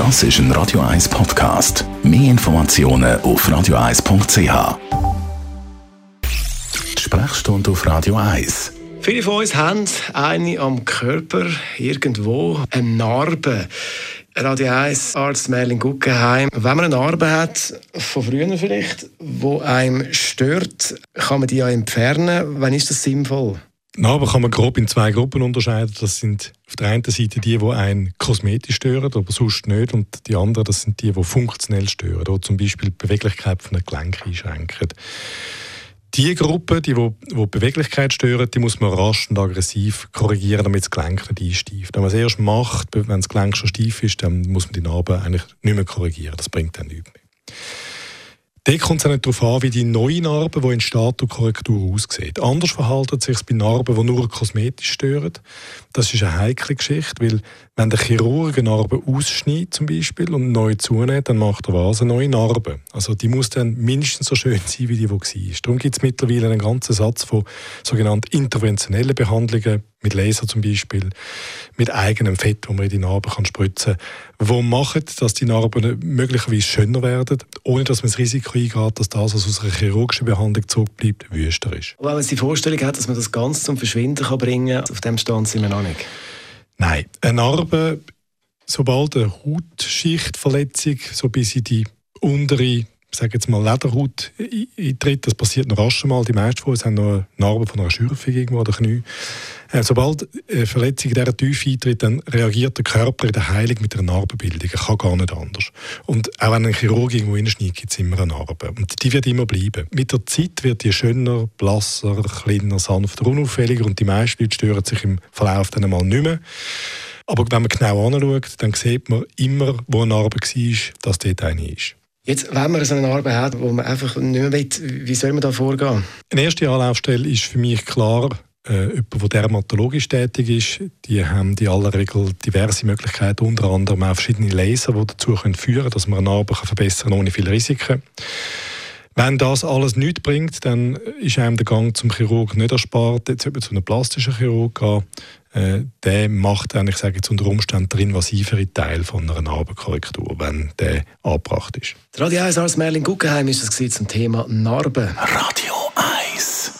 Das ist ein Radio 1 Podcast. Mehr Informationen auf radio1.ch. Die Sprechstunde auf Radio 1. Viele von uns haben eine am Körper, irgendwo, eine Narbe. Radio 1 Arzt Merlin Guggenheim. Wenn man eine Narbe hat, von früher vielleicht, wo einem stört, kann man die ja entfernen. Wann ist das sinnvoll? Narben kann man grob in zwei Gruppen unterscheiden. Das sind auf der einen Seite die, die einen kosmetisch stören, aber sonst nicht. Und die anderen, das sind die, die funktionell stören, oder zum Beispiel die Beweglichkeit von einem Gelenk einschränken. Die Gruppe, die, die, die Beweglichkeit stören, die muss man rasch und aggressiv korrigieren, damit das Gelenk nicht einsteift. Wenn man es erst macht, wenn das Gelenk schon steif ist, dann muss man die Narbe eigentlich nicht mehr korrigieren. Das bringt dann nichts mehr. Da kommt es nicht darauf an, wie die neue Narbe, die in Statuskorrektur aussieht. Anders verhalten sich bei Narben, die nur kosmetisch stören. Das ist eine heikle Geschichte, weil wenn der Chirurg eine Narbe ausschneidet zum Beispiel und neu zunäht, dann macht er was? Eine neue Narbe. Also die muss dann mindestens so schön sein, wie die, die war. Darum gibt es mittlerweile einen ganzen Satz von sogenannten interventionellen Behandlungen, mit Laser zum Beispiel, mit eigenem Fett, wo man in die Narbe kann spritzen kann, wo machen, dass die Narben möglicherweise schöner werden, ohne dass man das Risiko eingeht, dass das, was aus einer chirurgischen Behandlung zurückbleibt, wüster ist. Und wenn man die Vorstellung hat, dass man das Ganze zum Verschwinden kann bringen kann, auf dem Stand sind wir noch nicht. Nein, eine Narbe, sobald eine Hautschichtverletzung so bis in die untere sage jetzt mal, Lederhaut eintritt, das passiert noch rasch mal. Die meisten von uns haben noch eine Narbe von einer Schürfung irgendwo an den Knie. Äh, sobald eine Verletzung in dieser Tiefe eintritt, dann reagiert der Körper in der Heilung mit einer Narbenbildung. Er kann gar nicht anders. Und auch wenn ein Chirurg irgendwo reinschneidet, gibt es immer eine Narbe. Und die wird immer bleiben. Mit der Zeit wird die schöner, blasser, kleiner, sanfter, unauffälliger und die meisten Leute stören sich im Verlauf dann mal nicht mehr. Aber wenn man genau anschaut, dann sieht man immer, wo eine Narbe war, dass dort eine ist. Jetzt, wenn man so eine Arbeit hat, wo man einfach nicht mehr will, wie soll man da vorgehen? Eine erste Anlaufstelle ist für mich klar, äh, jemand, der dermatologisch tätig ist, die haben in aller Regel diverse Möglichkeiten, unter anderem auch verschiedene Laser, die dazu können führen können, dass man eine Narbe verbessern kann, ohne viele Risiken. Wenn das alles nichts bringt, dann ist einem der Gang zum Chirurg nicht erspart. Jetzt sollte man zu einem plastischen Chirurg gehen. Äh, der macht dann, ich sage jetzt unter Umständen den invasiveren Teil von einer Narbenkorrektur, wenn der angebracht ist. Radio 1 als Merlin Guggenheim ist das zum Thema Narben. Radio 1